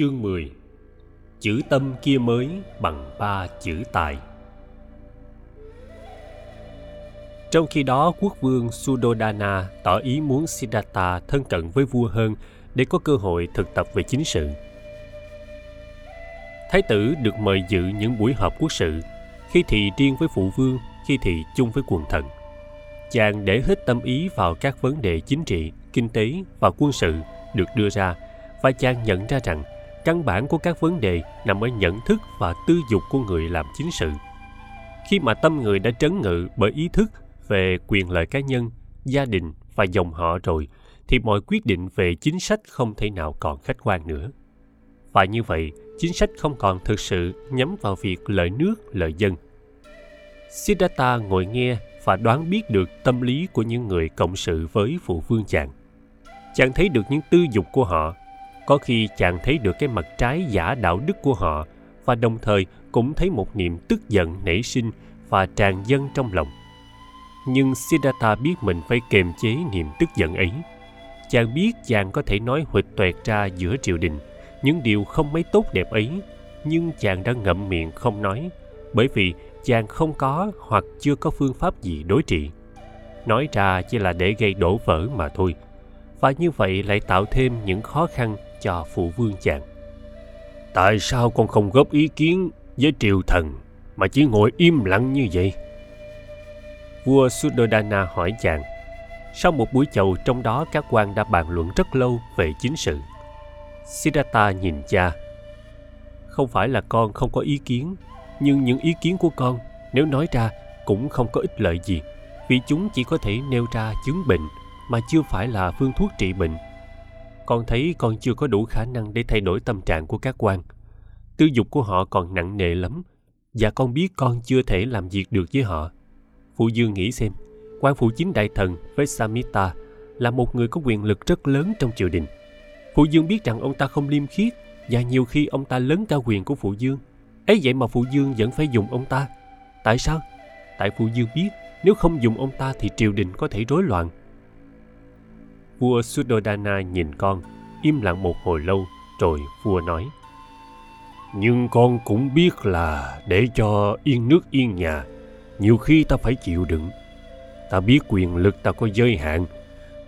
Chương 10 Chữ tâm kia mới bằng ba chữ tài Trong khi đó, quốc vương sudodana tỏ ý muốn Siddhartha thân cận với vua hơn để có cơ hội thực tập về chính sự. Thái tử được mời dự những buổi họp quốc sự, khi thì riêng với phụ vương, khi thì chung với quần thần. Chàng để hết tâm ý vào các vấn đề chính trị, kinh tế và quân sự được đưa ra và chàng nhận ra rằng căn bản của các vấn đề nằm ở nhận thức và tư dục của người làm chính sự. Khi mà tâm người đã trấn ngự bởi ý thức về quyền lợi cá nhân, gia đình và dòng họ rồi, thì mọi quyết định về chính sách không thể nào còn khách quan nữa. Và như vậy, chính sách không còn thực sự nhắm vào việc lợi nước, lợi dân. Siddhartha ngồi nghe và đoán biết được tâm lý của những người cộng sự với phụ vương chàng. Chàng thấy được những tư dục của họ, có khi chàng thấy được cái mặt trái giả đạo đức của họ và đồng thời cũng thấy một niềm tức giận nảy sinh và tràn dâng trong lòng. Nhưng Siddhartha biết mình phải kềm chế niềm tức giận ấy. Chàng biết chàng có thể nói huỵch toẹt ra giữa triều đình những điều không mấy tốt đẹp ấy, nhưng chàng đã ngậm miệng không nói, bởi vì chàng không có hoặc chưa có phương pháp gì đối trị. Nói ra chỉ là để gây đổ vỡ mà thôi. Và như vậy lại tạo thêm những khó khăn cho phụ vương chàng. Tại sao con không góp ý kiến với triều thần mà chỉ ngồi im lặng như vậy? Vua Suddhodana hỏi chàng. Sau một buổi chầu trong đó các quan đã bàn luận rất lâu về chính sự. Siddhartha nhìn cha. Không phải là con không có ý kiến, nhưng những ý kiến của con nếu nói ra cũng không có ích lợi gì vì chúng chỉ có thể nêu ra chứng bệnh mà chưa phải là phương thuốc trị bệnh con thấy con chưa có đủ khả năng để thay đổi tâm trạng của các quan. Tư dục của họ còn nặng nề lắm. Và con biết con chưa thể làm việc được với họ. Phụ dương nghĩ xem, quan phụ chính đại thần Vesamita là một người có quyền lực rất lớn trong triều đình. Phụ dương biết rằng ông ta không liêm khiết và nhiều khi ông ta lớn cao quyền của phụ dương. Ấy vậy mà phụ dương vẫn phải dùng ông ta. Tại sao? Tại phụ dương biết nếu không dùng ông ta thì triều đình có thể rối loạn vua Suddhodana nhìn con im lặng một hồi lâu rồi vua nói nhưng con cũng biết là để cho yên nước yên nhà nhiều khi ta phải chịu đựng ta biết quyền lực ta có giới hạn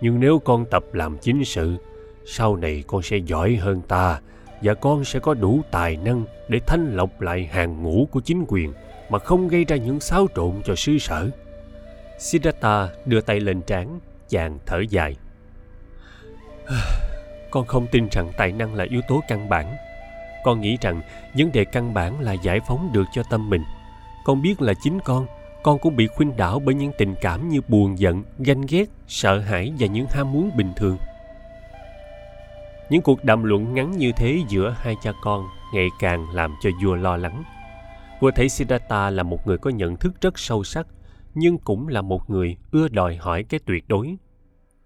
nhưng nếu con tập làm chính sự sau này con sẽ giỏi hơn ta và con sẽ có đủ tài năng để thanh lọc lại hàng ngũ của chính quyền mà không gây ra những xáo trộn cho xứ sở. Siddhartha đưa tay lên trán, chàng thở dài. Con không tin rằng tài năng là yếu tố căn bản. Con nghĩ rằng vấn đề căn bản là giải phóng được cho tâm mình. Con biết là chính con, con cũng bị khuynh đảo bởi những tình cảm như buồn giận, ganh ghét, sợ hãi và những ham muốn bình thường. Những cuộc đàm luận ngắn như thế giữa hai cha con ngày càng làm cho vua lo lắng. Vua thấy Siddhartha là một người có nhận thức rất sâu sắc, nhưng cũng là một người ưa đòi hỏi cái tuyệt đối.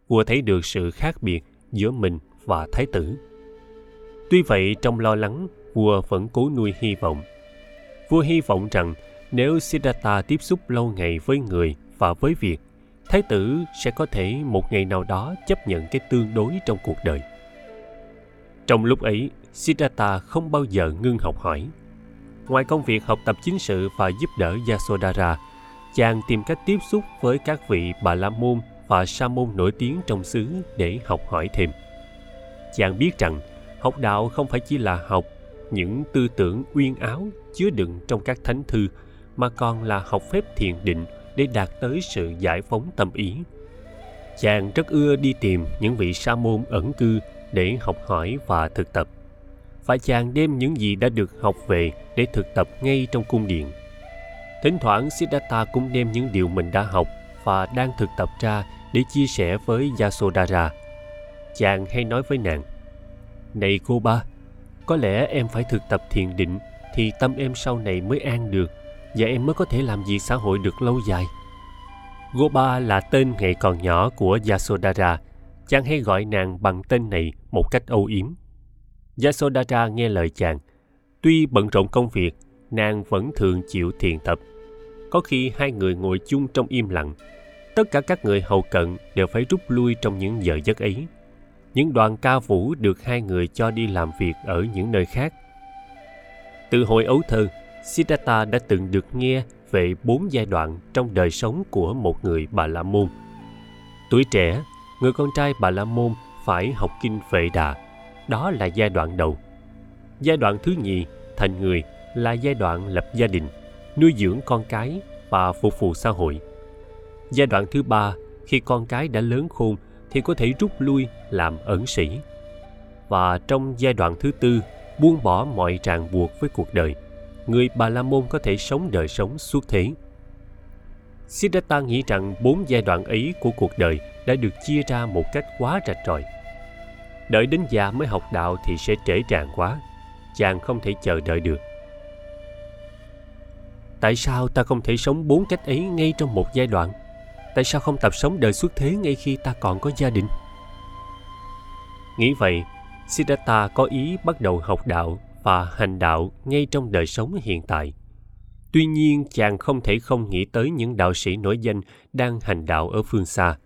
Vua thấy được sự khác biệt giữa mình và thái tử. Tuy vậy trong lo lắng, vua vẫn cố nuôi hy vọng. Vua hy vọng rằng nếu Siddhartha tiếp xúc lâu ngày với người và với việc, thái tử sẽ có thể một ngày nào đó chấp nhận cái tương đối trong cuộc đời. Trong lúc ấy, Siddhartha không bao giờ ngưng học hỏi. Ngoài công việc học tập chính sự và giúp đỡ Yasodhara, chàng tìm cách tiếp xúc với các vị Bà La Môn và Sa Môn nổi tiếng trong xứ để học hỏi thêm. Chàng biết rằng học đạo không phải chỉ là học những tư tưởng uyên áo chứa đựng trong các thánh thư, mà còn là học phép thiền định để đạt tới sự giải phóng tâm ý. Chàng rất ưa đi tìm những vị sa môn ẩn cư để học hỏi và thực tập và chàng đem những gì đã được học về để thực tập ngay trong cung điện thỉnh thoảng siddhartha cũng đem những điều mình đã học và đang thực tập ra để chia sẻ với yasodhara chàng hay nói với nàng này cô ba có lẽ em phải thực tập thiền định thì tâm em sau này mới an được và em mới có thể làm việc xã hội được lâu dài Goba là tên ngày còn nhỏ của Yasodhara chàng hay gọi nàng bằng tên này một cách âu yếm. Yasodhara nghe lời chàng. Tuy bận rộn công việc, nàng vẫn thường chịu thiền tập. Có khi hai người ngồi chung trong im lặng. Tất cả các người hầu cận đều phải rút lui trong những giờ giấc ấy. những đoàn ca vũ được hai người cho đi làm việc ở những nơi khác. Từ hồi ấu thơ, Siddhartha đã từng được nghe về bốn giai đoạn trong đời sống của một người Bà La Môn. Tuổi trẻ, người con trai Bà La Môn phải học kinh vệ đà. Đó là giai đoạn đầu. Giai đoạn thứ nhì, thành người, là giai đoạn lập gia đình, nuôi dưỡng con cái và phục vụ xã hội. Giai đoạn thứ ba, khi con cái đã lớn khôn thì có thể rút lui làm ẩn sĩ. Và trong giai đoạn thứ tư, buông bỏ mọi ràng buộc với cuộc đời, người Bà La Môn có thể sống đời sống suốt thế. Siddhartha nghĩ rằng bốn giai đoạn ấy của cuộc đời đã được chia ra một cách quá rạch ròi. Đợi đến già mới học đạo thì sẽ trễ tràn quá. Chàng không thể chờ đợi được. Tại sao ta không thể sống bốn cách ấy ngay trong một giai đoạn? Tại sao không tập sống đời xuất thế ngay khi ta còn có gia đình? Nghĩ vậy, Siddhartha có ý bắt đầu học đạo và hành đạo ngay trong đời sống hiện tại. Tuy nhiên, chàng không thể không nghĩ tới những đạo sĩ nổi danh đang hành đạo ở phương xa,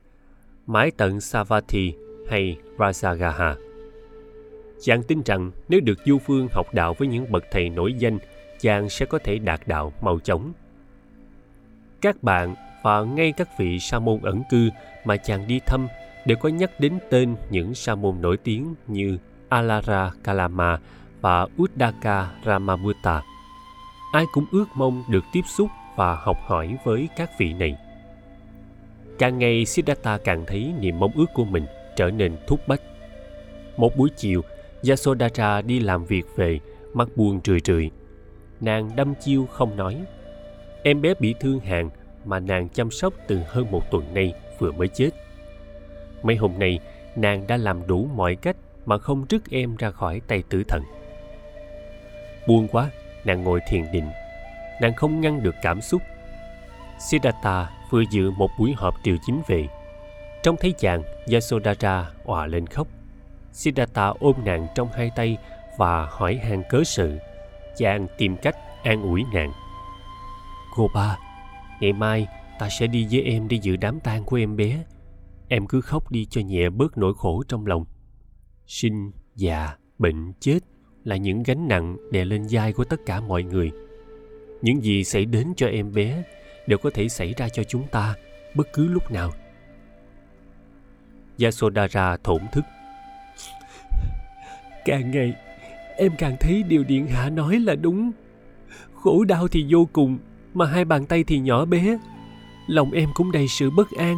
mãi tận Savatthi hay Rajagaha. Chàng tin rằng nếu được du phương học đạo với những bậc thầy nổi danh, chàng sẽ có thể đạt đạo mau chóng. Các bạn và ngay các vị sa môn ẩn cư mà chàng đi thăm đều có nhắc đến tên những sa môn nổi tiếng như Alara Kalama và Uddaka Ramabutta. Ai cũng ước mong được tiếp xúc và học hỏi với các vị này. Càng ngày Siddhartha càng thấy niềm mong ước của mình trở nên thúc bách. Một buổi chiều, Yasodhara đi làm việc về, mắt buồn rười rượi. Nàng đâm chiêu không nói. Em bé bị thương hàn mà nàng chăm sóc từ hơn một tuần nay vừa mới chết. Mấy hôm nay, nàng đã làm đủ mọi cách mà không rứt em ra khỏi tay tử thần. Buồn quá, nàng ngồi thiền định. Nàng không ngăn được cảm xúc. Siddhartha vừa dự một buổi họp triều chính về. trong thấy chàng, Yasodhara òa lên khóc. Siddhartha ôm nàng trong hai tay và hỏi han cớ sự. Chàng tìm cách an ủi nàng. Cô ba, ngày mai ta sẽ đi với em đi dự đám tang của em bé. Em cứ khóc đi cho nhẹ bớt nỗi khổ trong lòng. Sinh, già, bệnh, chết là những gánh nặng đè lên vai của tất cả mọi người. Những gì xảy đến cho em bé đều có thể xảy ra cho chúng ta bất cứ lúc nào. Yasodhara thổn thức. Càng ngày, em càng thấy điều Điện Hạ nói là đúng. Khổ đau thì vô cùng, mà hai bàn tay thì nhỏ bé. Lòng em cũng đầy sự bất an.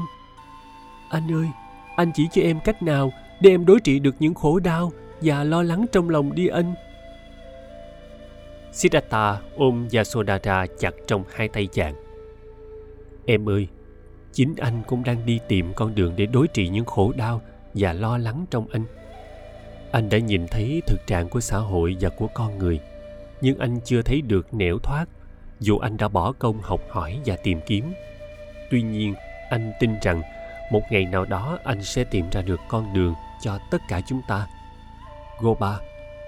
Anh ơi, anh chỉ cho em cách nào để em đối trị được những khổ đau và lo lắng trong lòng đi anh. Siddhartha ôm Yasodhara chặt trong hai tay chàng. Em ơi, chính anh cũng đang đi tìm con đường để đối trị những khổ đau và lo lắng trong anh. Anh đã nhìn thấy thực trạng của xã hội và của con người, nhưng anh chưa thấy được nẻo thoát dù anh đã bỏ công học hỏi và tìm kiếm. Tuy nhiên, anh tin rằng một ngày nào đó anh sẽ tìm ra được con đường cho tất cả chúng ta. Goba,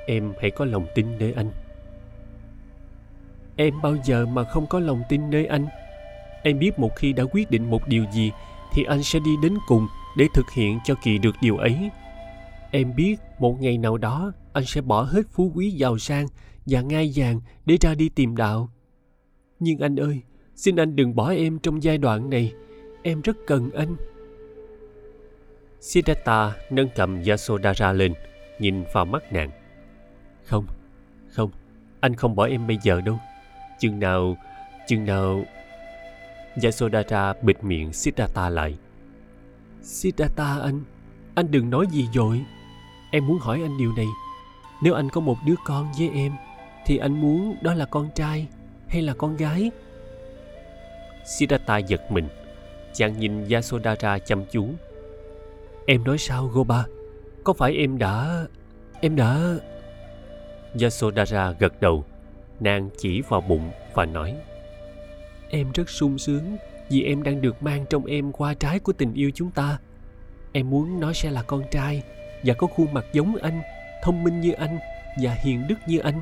em hãy có lòng tin nơi anh. Em bao giờ mà không có lòng tin nơi anh? Em biết một khi đã quyết định một điều gì thì anh sẽ đi đến cùng để thực hiện cho kỳ được điều ấy. Em biết một ngày nào đó anh sẽ bỏ hết phú quý giàu sang và ngai vàng để ra đi tìm đạo. Nhưng anh ơi, xin anh đừng bỏ em trong giai đoạn này. Em rất cần anh. Siddhartha nâng cầm Yasodhara lên, nhìn vào mắt nàng. Không, không, anh không bỏ em bây giờ đâu. Chừng nào, chừng nào... Yasodhara bịt miệng Siddhartha lại. Siddhartha anh, anh đừng nói gì dội. Em muốn hỏi anh điều này. Nếu anh có một đứa con với em, thì anh muốn đó là con trai hay là con gái? Siddhartha giật mình. Chàng nhìn Yasodhara chăm chú. Em nói sao Goba? Có phải em đã... Em đã... Yasodhara gật đầu. Nàng chỉ vào bụng và nói Em rất sung sướng vì em đang được mang trong em qua trái của tình yêu chúng ta. Em muốn nó sẽ là con trai và có khuôn mặt giống anh, thông minh như anh và hiền đức như anh.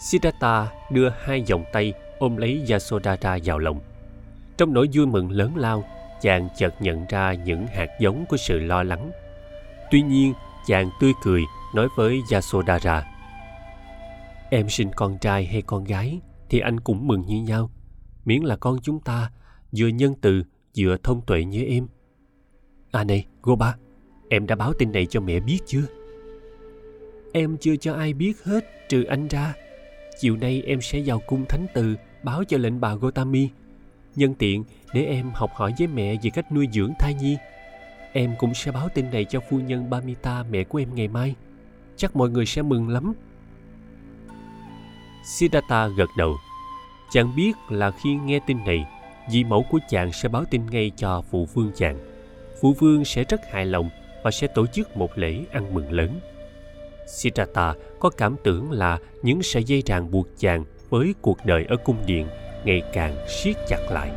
Siddhartha đưa hai vòng tay ôm lấy Yasodhara vào lòng. Trong nỗi vui mừng lớn lao, chàng chợt nhận ra những hạt giống của sự lo lắng. Tuy nhiên, chàng tươi cười nói với Yasodhara. Em sinh con trai hay con gái thì anh cũng mừng như nhau. Miễn là con chúng ta vừa nhân từ vừa thông tuệ như em. À này, Goba, em đã báo tin này cho mẹ biết chưa? Em chưa cho ai biết hết trừ anh ra. Chiều nay em sẽ vào cung thánh từ báo cho lệnh bà Gotami. Nhân tiện để em học hỏi với mẹ về cách nuôi dưỡng thai nhi. Em cũng sẽ báo tin này cho phu nhân Bamita mẹ của em ngày mai. Chắc mọi người sẽ mừng lắm. Siddhartha gật đầu. Chàng biết là khi nghe tin này, vị mẫu của chàng sẽ báo tin ngay cho phụ vương chàng. Phụ vương sẽ rất hài lòng và sẽ tổ chức một lễ ăn mừng lớn. Siddhartha có cảm tưởng là những sợi dây ràng buộc chàng với cuộc đời ở cung điện ngày càng siết chặt lại.